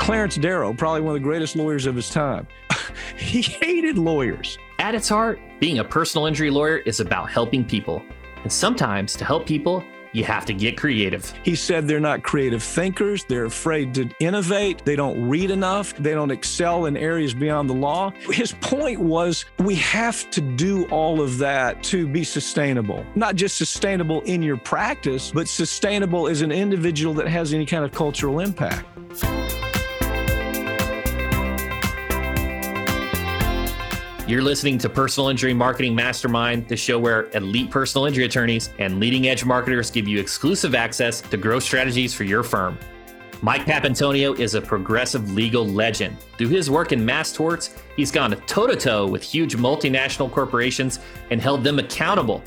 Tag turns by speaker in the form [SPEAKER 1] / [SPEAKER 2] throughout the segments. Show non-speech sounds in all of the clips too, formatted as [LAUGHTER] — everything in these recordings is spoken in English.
[SPEAKER 1] Clarence Darrow, probably one of the greatest lawyers of his time, [LAUGHS] he hated lawyers.
[SPEAKER 2] At its heart, being a personal injury lawyer is about helping people. And sometimes to help people, you have to get creative.
[SPEAKER 1] He said they're not creative thinkers. They're afraid to innovate. They don't read enough. They don't excel in areas beyond the law. His point was we have to do all of that to be sustainable, not just sustainable in your practice, but sustainable as an individual that has any kind of cultural impact.
[SPEAKER 2] You're listening to Personal Injury Marketing Mastermind, the show where elite personal injury attorneys and leading edge marketers give you exclusive access to growth strategies for your firm. Mike Papantonio is a progressive legal legend. Through his work in mass torts, he's gone toe to toe with huge multinational corporations and held them accountable,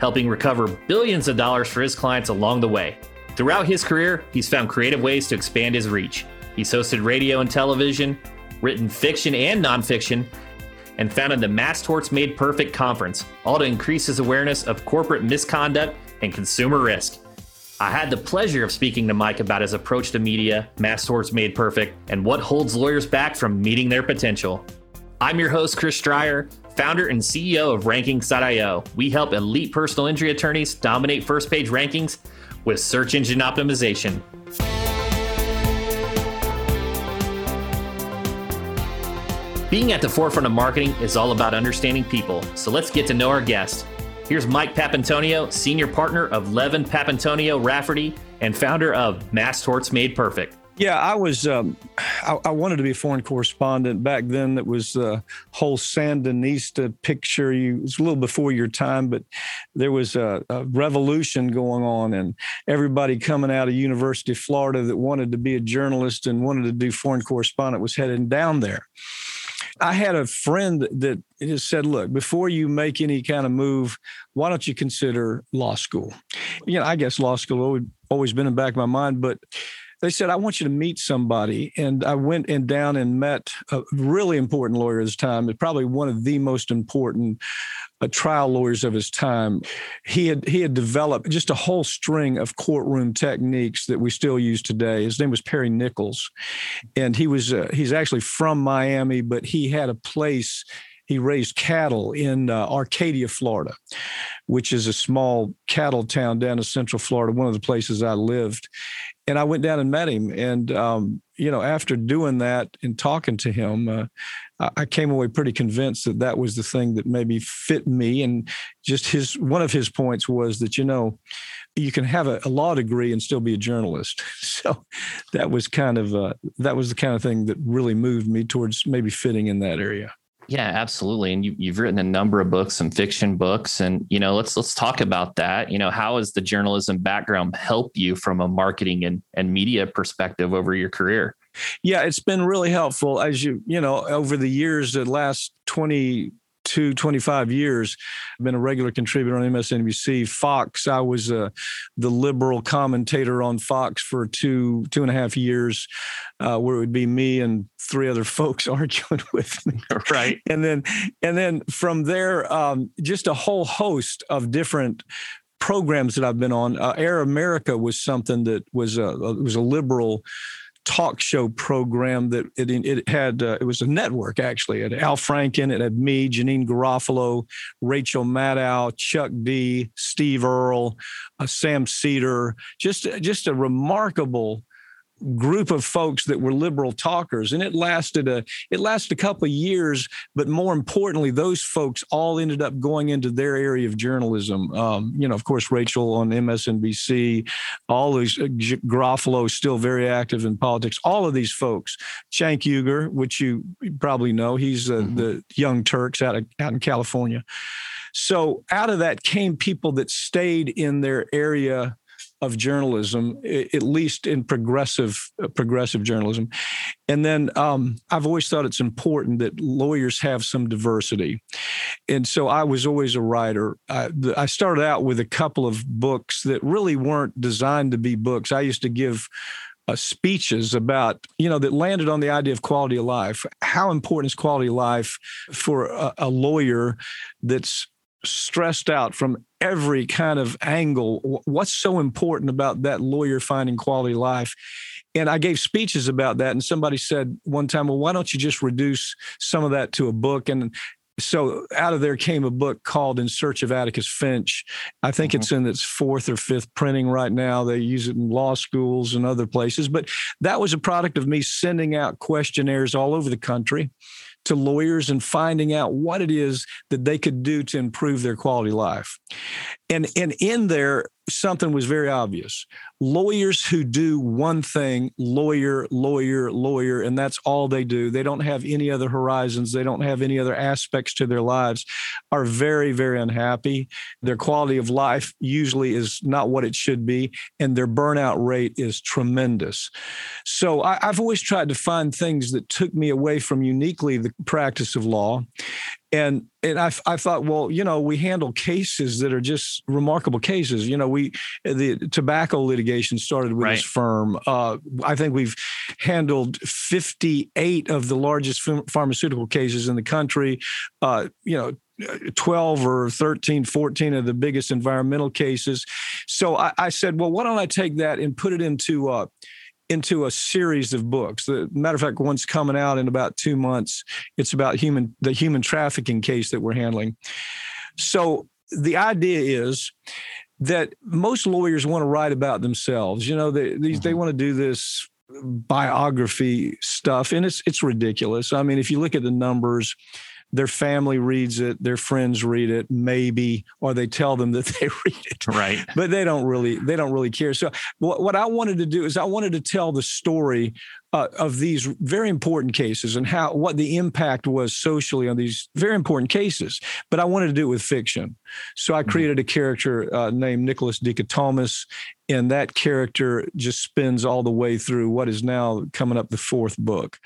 [SPEAKER 2] helping recover billions of dollars for his clients along the way. Throughout his career, he's found creative ways to expand his reach. He's hosted radio and television, written fiction and nonfiction, and founded the Mass Torts Made Perfect Conference, all to increase his awareness of corporate misconduct and consumer risk. I had the pleasure of speaking to Mike about his approach to media, Mass Torts Made Perfect, and what holds lawyers back from meeting their potential. I'm your host, Chris Dreyer, founder and CEO of Rankings.io. We help elite personal injury attorneys dominate first page rankings with search engine optimization. Being at the forefront of marketing is all about understanding people, so let's get to know our guest. Here's Mike Papantonio, senior partner of Levin Papantonio Rafferty and founder of Mass Torts Made Perfect.
[SPEAKER 1] Yeah, I was. Um, I, I, wanted to be a foreign correspondent back then. That was the whole Sandinista picture. You, it was a little before your time, but there was a, a, revolution going on, and everybody coming out of University of Florida that wanted to be a journalist and wanted to do foreign correspondent was heading down there. I had a friend that just said, look, before you make any kind of move, why don't you consider law school? You know, I guess law school always been in the back of my mind, but they said, I want you to meet somebody. And I went and down and met a really important lawyer at the time, probably one of the most important trial lawyers of his time. He had he had developed just a whole string of courtroom techniques that we still use today. His name was Perry Nichols, and he was uh, he's actually from Miami, but he had a place he raised cattle in uh, Arcadia, Florida, which is a small cattle town down in Central Florida, one of the places I lived. And I went down and met him. And, um, you know, after doing that and talking to him, uh, I came away pretty convinced that that was the thing that maybe fit me. And just his, one of his points was that, you know, you can have a, a law degree and still be a journalist. [LAUGHS] So that was kind of, uh, that was the kind of thing that really moved me towards maybe fitting in that area.
[SPEAKER 2] Yeah, absolutely. And you, you've written a number of books, some fiction books, and you know, let's let's talk about that. You know, how has the journalism background helped you from a marketing and and media perspective over your career?
[SPEAKER 1] Yeah, it's been really helpful as you you know over the years, the last twenty to 25 years. I've been a regular contributor on MSNBC. Fox, I was uh, the liberal commentator on Fox for two two and a half years, uh, where it would be me and three other [LAUGHS] folks arguing with me. [LAUGHS]
[SPEAKER 2] Right.
[SPEAKER 1] And then and then from there, um, just a whole host of different programs that I've been on. Uh, Air America was something that was a was a liberal talk show program that it, it had uh, it was a network actually. It had al franken it had me Janeane garofalo rachel maddow chuck d steve earle uh, sam seder just just a remarkable group of folks that were liberal talkers and it lasted a it lasted a couple of years but more importantly those folks all ended up going into their area of journalism. Um, you know of course rachel on msnbc all these uh, garofalo still very active in politics. All of these folks cenk uygur which you probably know he's uh, mm-hmm. the young turks out, of, out in california. So out of that came people that stayed in their area of journalism, at least in progressive uh, progressive journalism. And then um, I've always thought it's important that lawyers have some diversity, and so I was always a writer. I, I started out with a couple of books that really weren't designed to be books. I used to give. Uh, speeches about you know that landed on the idea of quality of life how important is quality of life for a, a lawyer that's stressed out from every kind of angle. What's so important about that lawyer finding quality life? And I gave speeches about that. And somebody said one time, well, why don't you just reduce some of that to a book? And so out of there came a book called In Search of Atticus Finch. I think mm-hmm. it's in its fourth or fifth printing right now. They use it in law schools and other places. But that was a product of me sending out questionnaires all over the country to lawyers and finding out what it is that they could do to improve their quality of life. And, and in there, something was very obvious. Lawyers who do one thing, lawyer, lawyer, lawyer, and that's all they do. They don't have any other horizons. They don't have any other aspects to their lives, are very, very unhappy. Their quality of life usually is not what it should be, and their burnout rate is tremendous. So I, have always tried to find things that took me away from uniquely the practice of law and and I, I thought, well, you know, we handle cases that are just remarkable cases. You know, we the tobacco litigation started with right. this firm. Uh, I think we've handled 58 of the largest pharmaceutical cases in the country. Uh, you know, 12 or 13, 14 of the biggest environmental cases. So I, I, said, well, why don't I take that and put it into uh, into a series of books. The matter of fact, one's coming out in about two months. It's about human the human trafficking case that we're handling. So the idea is that most lawyers want to write about themselves. You know, they mm-hmm. they want to do this biography stuff, and it's it's ridiculous. I mean, if you look at the numbers their family reads it, their friends read it, maybe, or they tell them that [LAUGHS] they read it.
[SPEAKER 2] Right.
[SPEAKER 1] But they don't really, they don't really care. So what, what I wanted to do is I wanted to tell the story uh, of these very important cases and how what the impact was socially on these very important cases. But I wanted to do it with fiction, so I mm-hmm. created a character uh, named Nicholas Deketomis, and that character just spins all the way through what is now coming up the fourth book.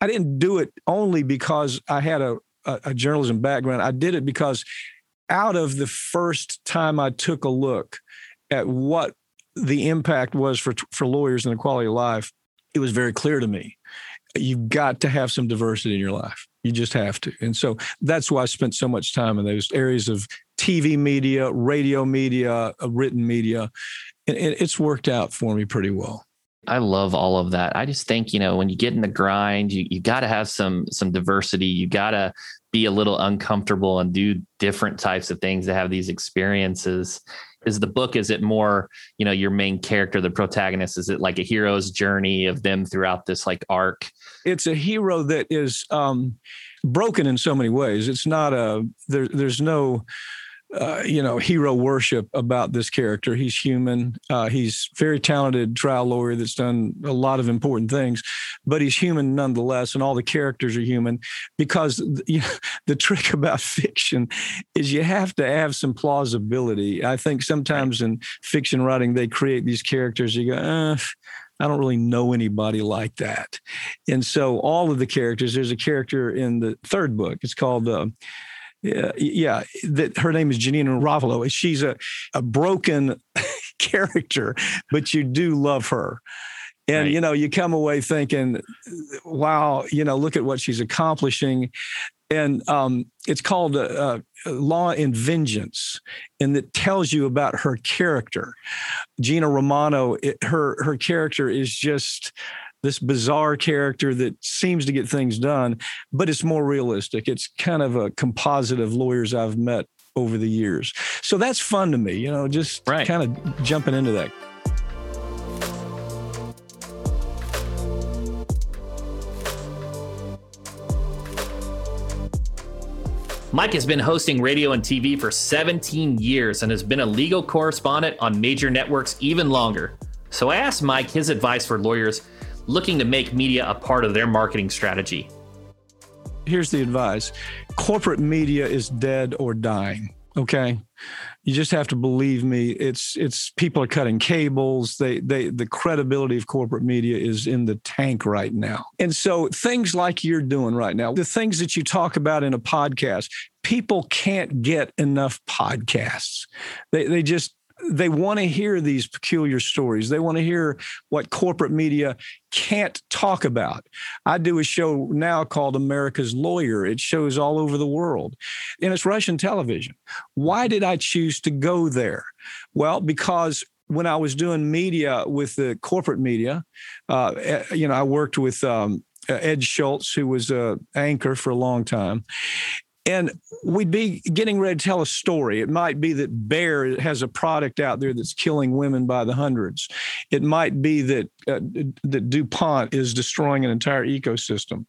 [SPEAKER 1] I didn't do it only because I had a, a, a journalism background. I did it because out of the first time I took a look at what the impact was for for lawyers and the quality of life, it was very clear to me. You've got to have some diversity in your life. You just have to. And so that's why I spent so much time in those areas of TV media, radio media, uh, written media. And it's worked out for me pretty well.
[SPEAKER 2] I love all of that. I just think, you know, when you get in the grind, you, you got to have some some diversity. You got to be a little uncomfortable and do different types of things to have these experiences. Is the book is it more, you know, your main character, the protagonist, is it like a hero's journey of them throughout this like arc?
[SPEAKER 1] It's a hero that is um broken in so many ways. It's not a there there's no uh, you know, hero worship about this character. He's human. Uh, he's very talented trial lawyer that's done a lot of important things, but he's human nonetheless. And all the characters are human because [LAUGHS] you know, the trick about fiction is you have to have some plausibility. I think sometimes in fiction writing, they create these characters. You go, uh, I don't really know anybody like that. And so all of the characters, there's a character in the third book. It's called uh, yeah, yeah. That her name is Janina Ravelo. She's a, a broken [LAUGHS] character, but you do love her. And right. you know, you come away thinking, "Wow, you know, look at what she's accomplishing." And um, it's called uh, uh, Law and Vengeance, and it tells you about her character. Gina Romano, it, her her character is just this bizarre character that seems to get things done, but it's more realistic. It's kind of a composite of lawyers I've met over the years. So that's fun to me, you know, just right. kind of jumping into that.
[SPEAKER 2] Mike has been hosting radio and TV for 17 years and has been a legal correspondent on major networks even longer. So I asked Mike his advice for lawyers looking to make media a part of their marketing strategy.
[SPEAKER 1] Here's the advice corporate media is dead or dying. Okay. You just have to believe me. It's it's people are cutting cables. They they the credibility of corporate media is in the tank right now. And so things like you're doing right now, the things that you talk about in a podcast, people can't get enough podcasts. They they just they want to hear these peculiar stories. They want to hear what corporate media can't talk about. I do a show now called America's Lawyer. It shows all over the world, and it's Russian television. Why did I choose to go there? Well, because when I was doing media with the corporate media, uh, eh, you know, I worked with um, Ed Schultz, who was a anchor for a long time. And we'd be getting ready to tell a story. It might be that Bayer has a product out there that's killing women by the hundreds. It might be that uh, that DuPont is destroying an entire ecosystem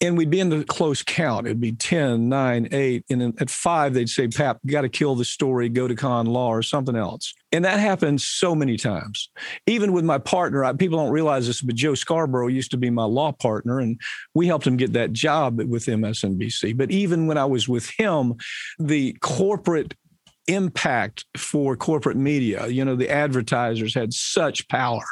[SPEAKER 1] and we'd be in the close count. It'd be 10, 9, 8. And then at five, they'd say, Pap, got to kill the story, go to con law or something else. And that happens so many times. Even with my partner, I, people don't realize this, but Joe Scarborough used to be my law partner, and we helped him get that job with MSNBC. But even when I was with him, the corporate impact for corporate media. You know, the advertisers had such power.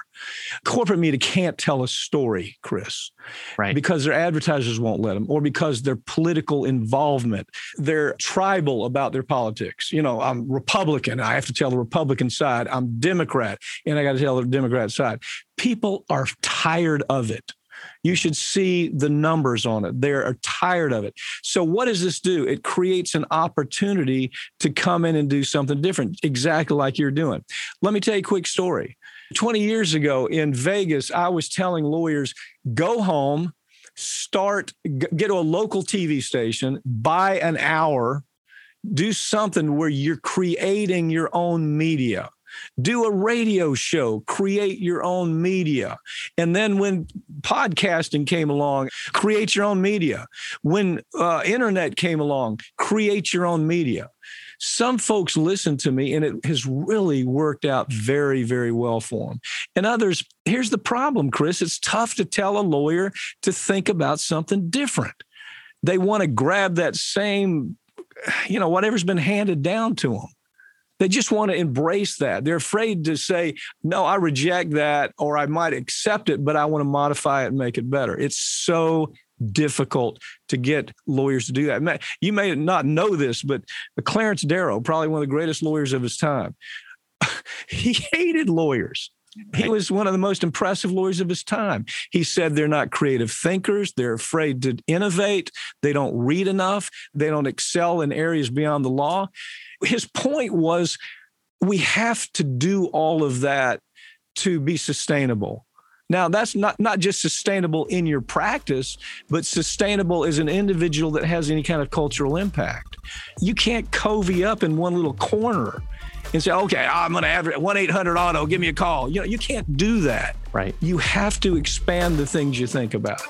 [SPEAKER 1] Corporate media can't tell a story, Chris,
[SPEAKER 2] right?
[SPEAKER 1] Because their advertisers won't let them, or because their political involvement, they're tribal about their politics. You know, I'm Republican, I have to tell the Republican side. I'm Democrat, and I got to tell the Democrat side. People are tired of it. You should see the numbers on it. They're tired of it. So, what does this do? It creates an opportunity to come in and do something different, exactly like you're doing. Let me tell you a quick story. 20 years ago in Vegas, I was telling lawyers go home, start, get to a local TV station, buy an hour, do something where you're creating your own media do a radio show, create your own media. And then when podcasting came along, create your own media. When uh, internet came along, create your own media. Some folks listen to me and it has really worked out very, very well for them. And others, here's the problem, Chris it's tough to tell a lawyer to think about something different. They want to grab that same, you know, whatever's been handed down to them. They just want to embrace that. They're afraid to say, no, I reject that, or I might accept it, but I want to modify it and make it better. It's so difficult to get lawyers to do that. You may not know this, but Clarence Darrow, probably one of the greatest lawyers of his time, [LAUGHS] he hated lawyers. He was one of the most impressive lawyers of his time. He said they're not creative thinkers. They're afraid to innovate. They don't read enough. They don't excel in areas beyond the law his point was we have to do all of that to be sustainable. Now, that's not, not just sustainable in your practice, but sustainable as an individual that has any kind of cultural impact. You can't covey up in one little corner and say, okay, I'm going to have 1 800 auto, give me a call. You know, you can't do that.
[SPEAKER 2] Right.
[SPEAKER 1] You have to expand the things you think about.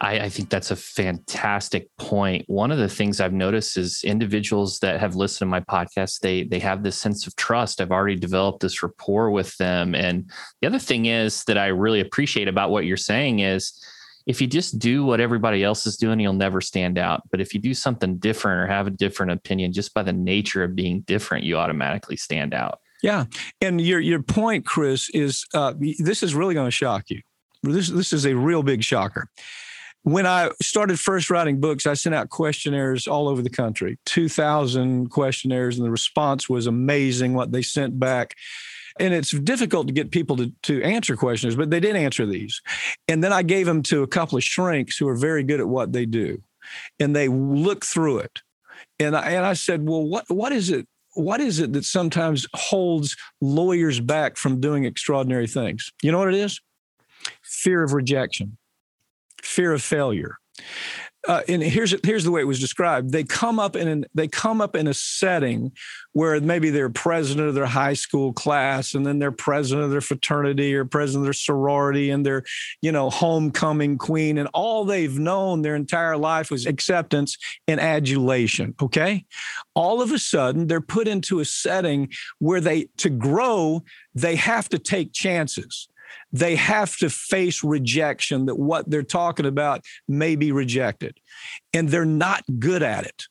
[SPEAKER 2] I, I, think that's a fantastic point. One of the things I've noticed is individuals that have listened to my podcast, they they have this sense of trust. I've already developed this rapport with them. And the other thing is that I really appreciate about what you're saying is if you just do what everybody else is doing, you'll never stand out. But if you do something different or have a different opinion, just by the nature of being different, you automatically stand out.
[SPEAKER 1] Yeah. And your your point, Chris, is uh, this is really going to shock you. This this is a real big shocker when I started first writing books, I sent out questionnaires all over the country, 2,000 questionnaires, and the response was amazing what they sent back. And it's difficult to get people to, to answer questions, but they did answer these. And then I gave them to a couple of shrinks who are very good at what they do. And they look through it. And I, and I said, well, what, what is it? What is it that sometimes holds lawyers back from doing extraordinary things? You know what it is? Fear of rejection fear of failure. Uh, and here's here's the way it was described. They come up in an, they come up in a setting where maybe they're president of their high school class, and then they're president of their fraternity or president of their sorority, and they're you know homecoming queen, and all they've known their entire life was acceptance and adulation. Okay, all of a sudden they're put into a setting where they to grow they have to take chances they have to face rejection that what they're talking about may be rejected. And they're not good at it.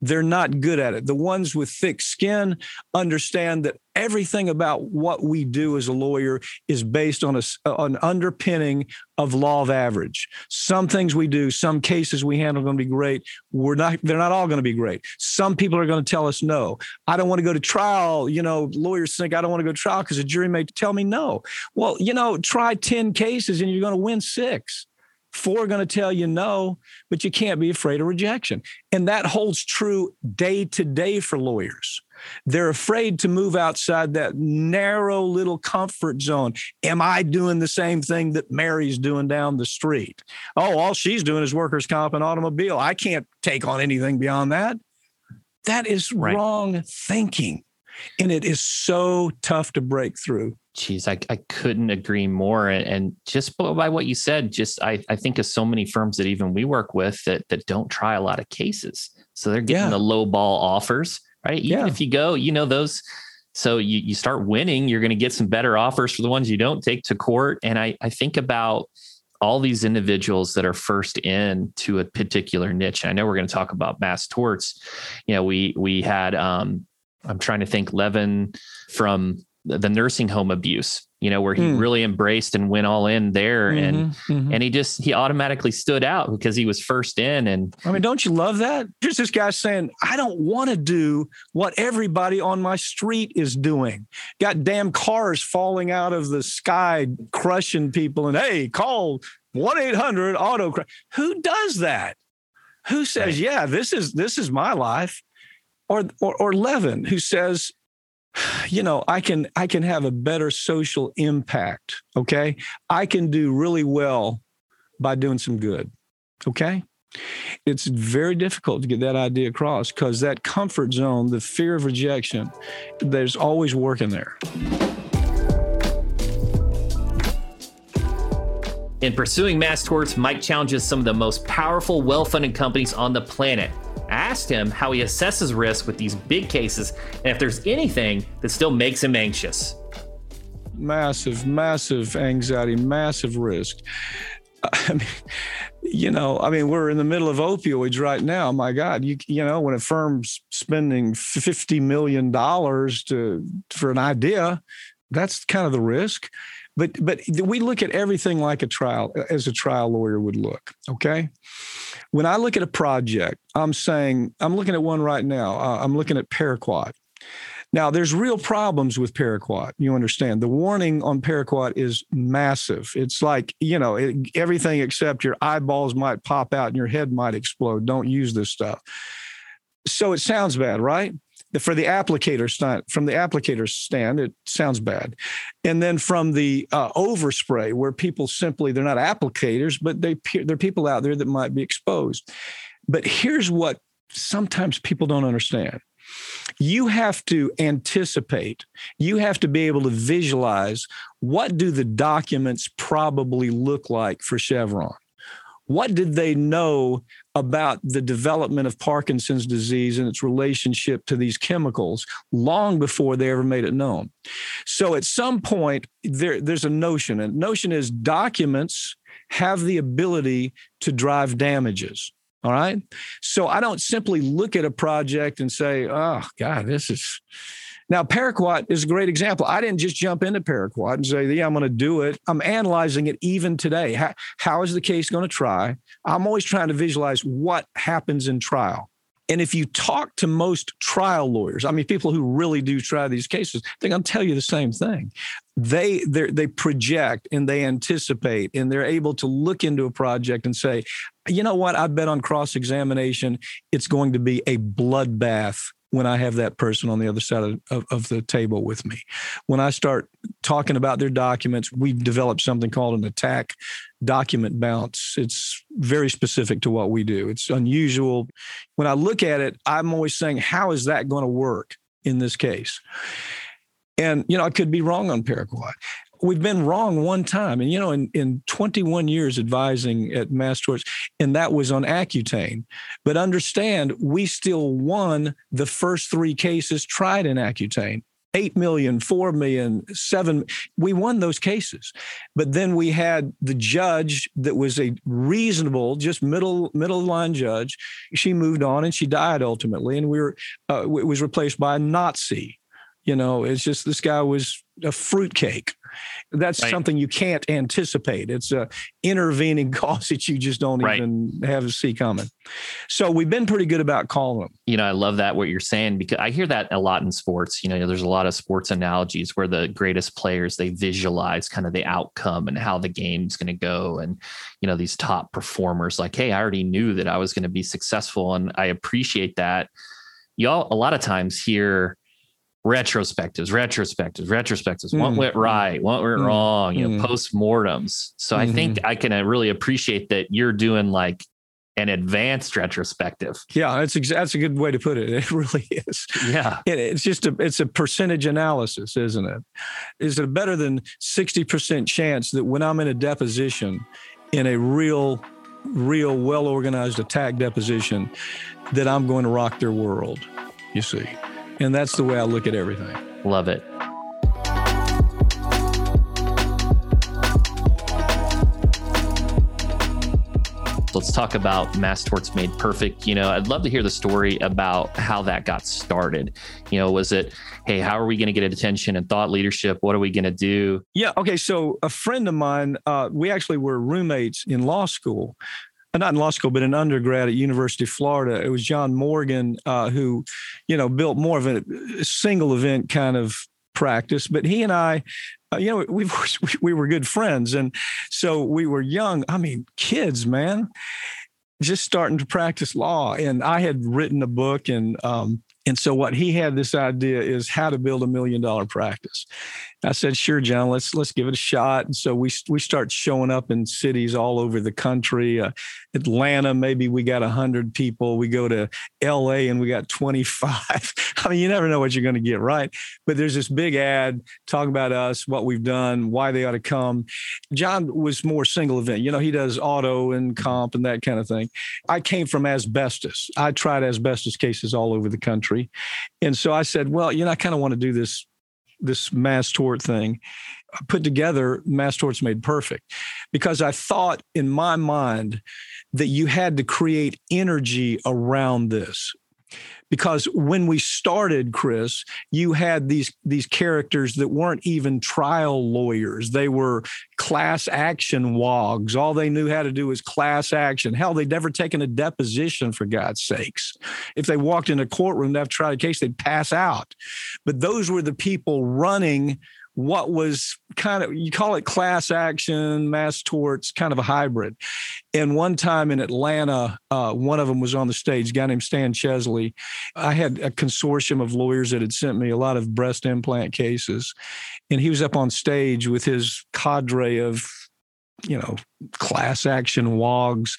[SPEAKER 1] They're not good at it. The ones with thick skin understand that everything about what we do as a lawyer is based on a, uh, an underpinning of law of average. Some things we do, some cases we handle are going to be great. We're not, they're not all going to be great. Some people are going to tell us no. I don't want to go to trial. You know, lawyers think I don't want to go to trial because a jury may tell me no. Well, you know, try 10 cases and you're going to win six. Four are going to tell you no, but you can't be afraid of rejection. And that holds true day to day for lawyers. They're afraid to move outside that narrow little comfort zone. Am I doing the same thing that Mary's doing down the street? Oh, all she's doing is workers' comp and automobile. I can't take on anything beyond that. That is right. wrong thinking. And it is so tough to break through.
[SPEAKER 2] Geez, I, I couldn't agree more. And, and just by what you said, just I, I think of so many firms that even we work with that that don't try a lot of cases. So they're getting yeah. the low ball offers right? Even yeah. if you go, you know, those so you, you start winning, you're going to get some better offers for the ones you don't take to court. And I, I think about all these individuals that are first in to a particular niche. I know we're going to talk about mass torts. You know, we we had um, I'm trying to think Levin from the nursing home abuse you know where he mm. really embraced and went all in there mm-hmm, and mm-hmm. and he just he automatically stood out because he was first in and
[SPEAKER 1] i mean don't you love that here's this guy saying i don't want to do what everybody on my street is doing got damn cars falling out of the sky crushing people and hey call 1-800 auto who does that who says right. yeah this is this is my life or, or or Levin who says you know i can i can have a better social impact okay? I can do really well by doing some good okay? It's very difficult to get that idea across because that comfort zone the fear of rejection there's always work in there.
[SPEAKER 2] In pursuing mass torts mike challenges some of the most powerful well-funded companies on the planet asked him how he assesses risk with these big cases and if there's anything that still makes him anxious.
[SPEAKER 1] Massive, massive anxiety, massive risk. [LAUGHS] I mean, you know, I mean, we're in the middle of opioids right now. My God, you you know, when a firm's spending fifty million dollars to for an idea, that's kind of the risk. But but we look at everything like a trial as a trial lawyer would look. Okay, when I look at a project, I'm saying, I'm looking at one right now. Uh, I'm looking at Paraquat. Now, there's real problems with Paraquat. You understand the warning on Paraquat is massive. It's like, you know, it, everything except your eyeballs might pop out and your head might explode. Don't use this stuff. So it sounds bad, right? For the applicator stand, from the applicator stand, it sounds bad. And then from the uh, overspray, where people simply they're not applicators, but they they're people out there that might be exposed. But here's what sometimes people don't understand. You have to anticipate. You have to be able to visualize what do the documents probably look like for Chevron what did they know about the development of Parkinson's disease and its relationship to these chemicals long before they ever made it known? So at some point, there, there's a notion, and notion is documents have the ability to drive damages. All right. So I don't simply look at a project and say, oh, God, this is now, Paraquat is a great example. I didn't just jump into Paraquat and say, yeah, I'm going to do it. I'm analyzing it even today. How, how is the case going to try? I'm always trying to visualize what happens in trial. And if you talk to most trial lawyers, I mean, people who really do try these cases, they're going to tell you the same thing. They they project and they anticipate, and they're able to look into a project and say, you know what? I bet on cross examination, it's going to be a bloodbath when I have that person on the other side of, of, of, the table with me. When I start talking about their documents, we've developed something called an attack document bounce. It's very specific to what we do. It's unusual. When I look at it, I'm always saying, how is that going to work in this case? And, you know, I could be wrong on Paraquat we've been wrong one time. And, you know, in, in 21 years advising at Mass Torts, and that was on Accutane. But understand, we still won the first three cases tried in Accutane. 8 million, 4 million, 7 we won those cases. But then we had the judge that was a reasonable just middle middle line judge. She moved on and she died ultimately and we were uh, was replaced by a Nazi. You know, it's just this guy was a fruitcake That's right. something you can't anticipate. It's a intervening [LAUGHS] cause that you just don't right. even have to see coming. So we've been pretty good about calling them.
[SPEAKER 2] You know, I love that what you're saying because I hear that a lot in sports. You know, there's a lot of sports analogies where the greatest players they visualize kind of the outcome and how the game's going to go, and you know these top performers like, hey, I already knew that I was going to be successful, and I appreciate that. Y'all a lot of times hear retrospectives, retrospectives, retrospectives. Mm. What went right? What went mm. wrong? You know, mm. postmortems. So mm-hmm. I think. I can uh, really appreciate that you're doing like an advanced retrospective.
[SPEAKER 1] Yeah, that's ex- that's a good way to put it. [LAUGHS] It really is.
[SPEAKER 2] Yeah,
[SPEAKER 1] it, it's just a it's a percentage analysis, isn't it? Is it better than sixty percent chance that when I'm in a deposition, in a real, real well organized attack deposition, that I'm going to rock their world? You see. And that's the way I look at everything.
[SPEAKER 2] Love it. Let's talk about Mass Torts Made Perfect. You know, I'd love to hear the story about how that got started. You know, was it, hey, how are we going to get attention and thought leadership? What are we going to do?
[SPEAKER 1] Yeah. Okay. So a friend of mine, uh, we actually were roommates in law school not in law school, but in undergrad at University of Florida. It was John Morgan uh, who, you know, built more of a single event kind of practice. But he and I, uh, you know, [LAUGHS] we we were good friends, and so we were young. I mean, kids, man, just starting to practice law. And I had written a book, and um, and so what he had this idea is how to build a million dollar practice. I said, "Sure, John. Let's let's give it a shot." And so we we start showing up in cities all over the country. Uh, Atlanta, maybe we got hundred people. We go to L.A. and we got twenty five. [LAUGHS] I mean, you never know what you're going to get, right? But there's this big ad talking about us, what we've done, why they ought to come. John was more single event. You know, he does auto and comp and that kind of thing. I came from asbestos. I tried asbestos cases all over the country, and so I said, well, you know, I kind of want to do this this mass tort thing, I put together mass torts made perfect because I thought in my mind that you had to create energy around this because when we started chris you had these these characters that weren't even trial lawyers. They were class action wogs. All they knew how to do was class action. Hell they'd never taken a deposition for god's sakes. If they walked in a courtroom to have tried a case they'd pass out. But those were the people running what was kind of you call it class action mass torts kind of a hybrid. And one time in atlanta uh, one of them was on the stage guy named stan chesley. I had a consortium of lawyers that had sent me a lot of breast implant cases. And he was up on stage with his cadre of you know class action wogs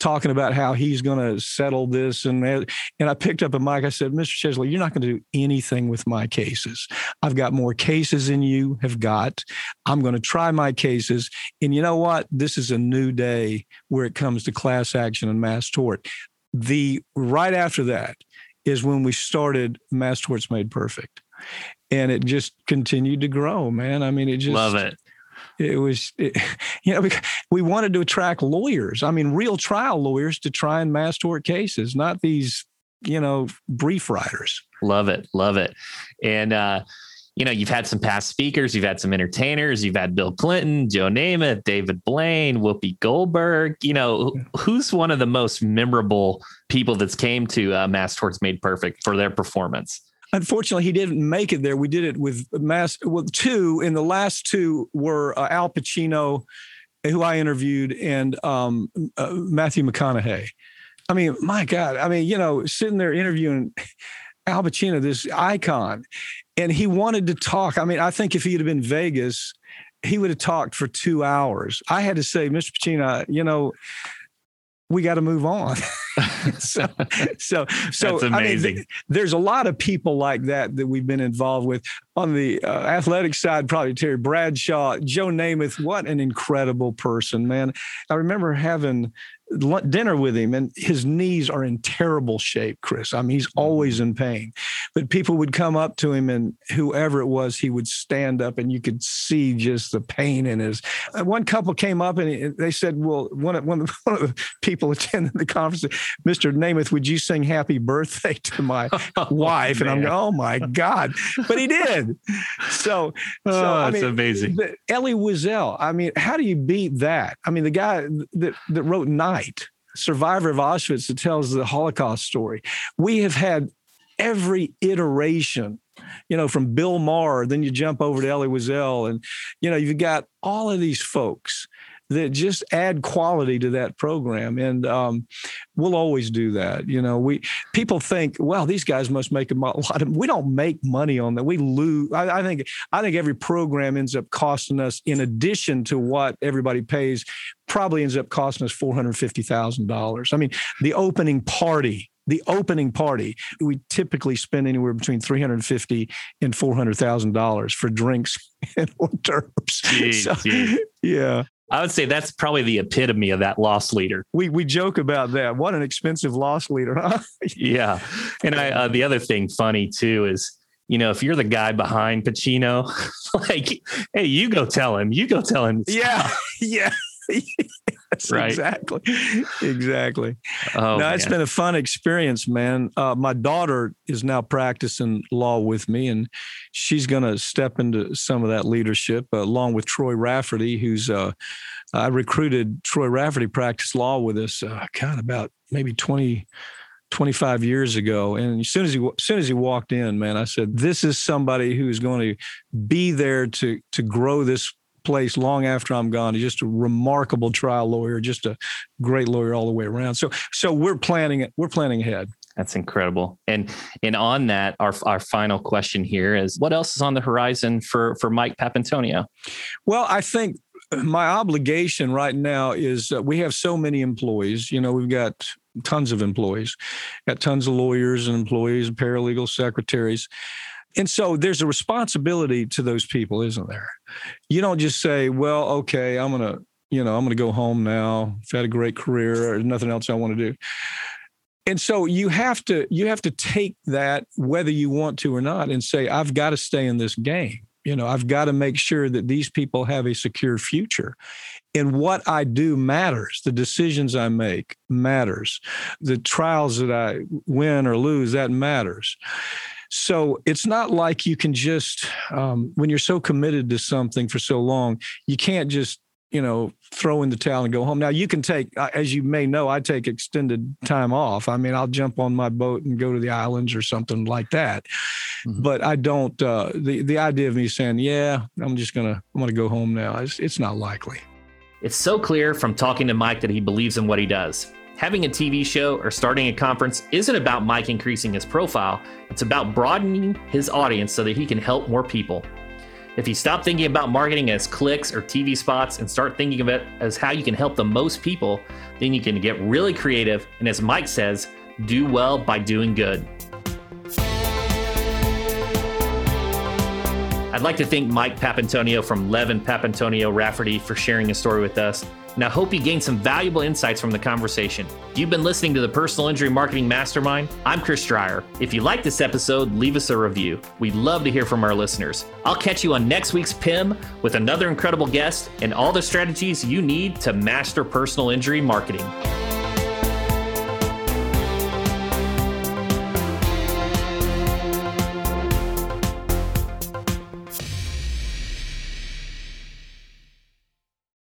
[SPEAKER 1] talking about how he's going to settle this and and I picked up a mic. I said, Mr. Chesley, you're not going to do anything with my cases. I've got more cases than you have got. I'm going to try my cases. And you know what? This is a new day where it comes to class action and mass tort. The right after that is when we started Mass Torts Made Perfect. And it just continued to grow, man. I mean, it just
[SPEAKER 2] love it
[SPEAKER 1] it was it, [LAUGHS] you know we wanted to attract lawyers. I mean real trial lawyers to try and mass tort cases not these you know brief writers.
[SPEAKER 2] Love it. Love it. And uh you know, you've had some past speakers, you've had some entertainers, you've had Bill Clinton, Joe Namath, David Blaine, Whoopi Goldberg. You know, who's one of the most memorable people that's came to uh, Mass Torts Made Perfect for their performance?
[SPEAKER 1] Unfortunately, he didn't make it there. We did it with mass with two, and the last two were uh, Al Pacino, who I interviewed, and um, uh, Matthew McConaughey. I mean, my God! I mean, you know, sitting there interviewing Al Pacino, this icon, and he wanted to talk. I mean, I think if he had been Vegas, he would have talked for two hours. I had to say, Mr. Pacino, you know, we got to move on. [LAUGHS] [LAUGHS] so, so, so
[SPEAKER 2] That's amazing. I mean,
[SPEAKER 1] there's a lot of people like that that we've been involved with on the uh, athletic side. Probably Terry Bradshaw, Joe Namath. What an incredible person, man! I remember having dinner with him, and his knees are in terrible shape, Chris. I mean, he's always in pain. But people would come up to him, and whoever it was, he would stand up, and you could see just the pain in his. Uh, one couple came up, and they said, "Well, one of, one of, [LAUGHS] one of the people attending the conference, Mr. Namath, would you sing Happy Birthday to my [LAUGHS] oh, wife?" and I'm going, "Oh my God!" But he did. So,
[SPEAKER 2] oh, so I mean, amazing.
[SPEAKER 1] The, Elie Wiesel. I mean, how do you beat that? I mean, the guy that that wrote Night survivor of Auschwitz that tells the Holocaust story. We have had every iteration, you know, from Bill Maher, then you jump over to Elie Wiesel, and you know, you've got all of these folks that just add quality to that program. And um, we'll always do that. You know, we people think, well, these guys must make a [LAUGHS] lot of. We don't make money on that. We lose. I, I think I think every program ends up costing us, in addition to what everybody pays, probably ends up costing us four hundred fifty thousand dollars. I mean, the opening party the opening party, we typically spend anywhere between three hundred fifty and four hundred thousand dollars for drinks [LAUGHS] and hors d'oeuvres.
[SPEAKER 2] Jeez, so.
[SPEAKER 1] Yeah,
[SPEAKER 2] I would say that's probably the epitome of that loss leader.
[SPEAKER 1] We we joke about that. What an expensive loss leader, huh? [LAUGHS]
[SPEAKER 2] yeah. And I uh, the other thing funny too is you know, if you're the guy behind Pacino, [LAUGHS] like, hey, you go tell him, you go tell him.
[SPEAKER 1] Yeah, [LAUGHS] yeah. Yes, right. exactly, exactly. Oh, now it's been a fun experience, man. Uh, my daughter is now practicing law with me, and she's going to step into some of that leadership uh, along with Troy Rafferty, who's. Uh, I recruited Troy Rafferty practice law with us, uh, kind of about maybe 20, 25 years ago. And as soon as he as soon as he walked in, man, I said, "This is somebody who is going to be there to to grow this place long after I'm gone. He's just a remarkable trial lawyer, just a great lawyer all the way around. So so we're planning it. We're planning ahead.
[SPEAKER 2] That's incredible. And and on that, our our final question here is what else is on the horizon for for Mike Papantonio?
[SPEAKER 1] Well, I think my obligation right now is uh, we have so many employees. You know, we've got tons of employees, got tons of lawyers and employees and paralegal secretaries. And so there's a responsibility to those people, isn't there? You don't just say, well, okay, I'm going to, you know, I'm going to go home now. I've had a great career. There's nothing else I want to do. And so you have to you have to take that whether you want to or not and say I've got to stay in this game. You know, I've got to make sure that these people have a secure future. And what I do matters. The decisions I make matters. The trials that I win or lose that matters. So it's not like you can just, um, when you're so committed to something for so long, you can't just, you know, throw in the towel and go home. Now you can take, uh, as you may know, I take extended time off. I mean, I'll jump on my boat and go to the islands or something like that. Mm-hmm. But I don't. Uh, the the idea of me saying, "Yeah, I'm just gonna I'm gonna go home now," it's, it's not likely.
[SPEAKER 2] It's so clear from talking to Mike that he believes in what he does. Having a TV show or starting a conference isn't about Mike increasing his profile, it's about broadening his audience so that he can help more people. If you stop thinking about marketing as clicks or TV spots and start thinking of it as how you can help the most people, then you can get really creative and, as Mike says, do well by doing good. I'd like to thank Mike Papantonio from Levin Papantonio Rafferty for sharing his story with us and I hope you gained some valuable insights from the conversation. You've been listening to the Personal Injury Marketing Mastermind. I'm Chris Dreyer. If you like this episode, leave us a review. We'd love to hear from our listeners. I'll catch you on next week's PIM with another incredible guest and all the strategies you need to master personal injury marketing.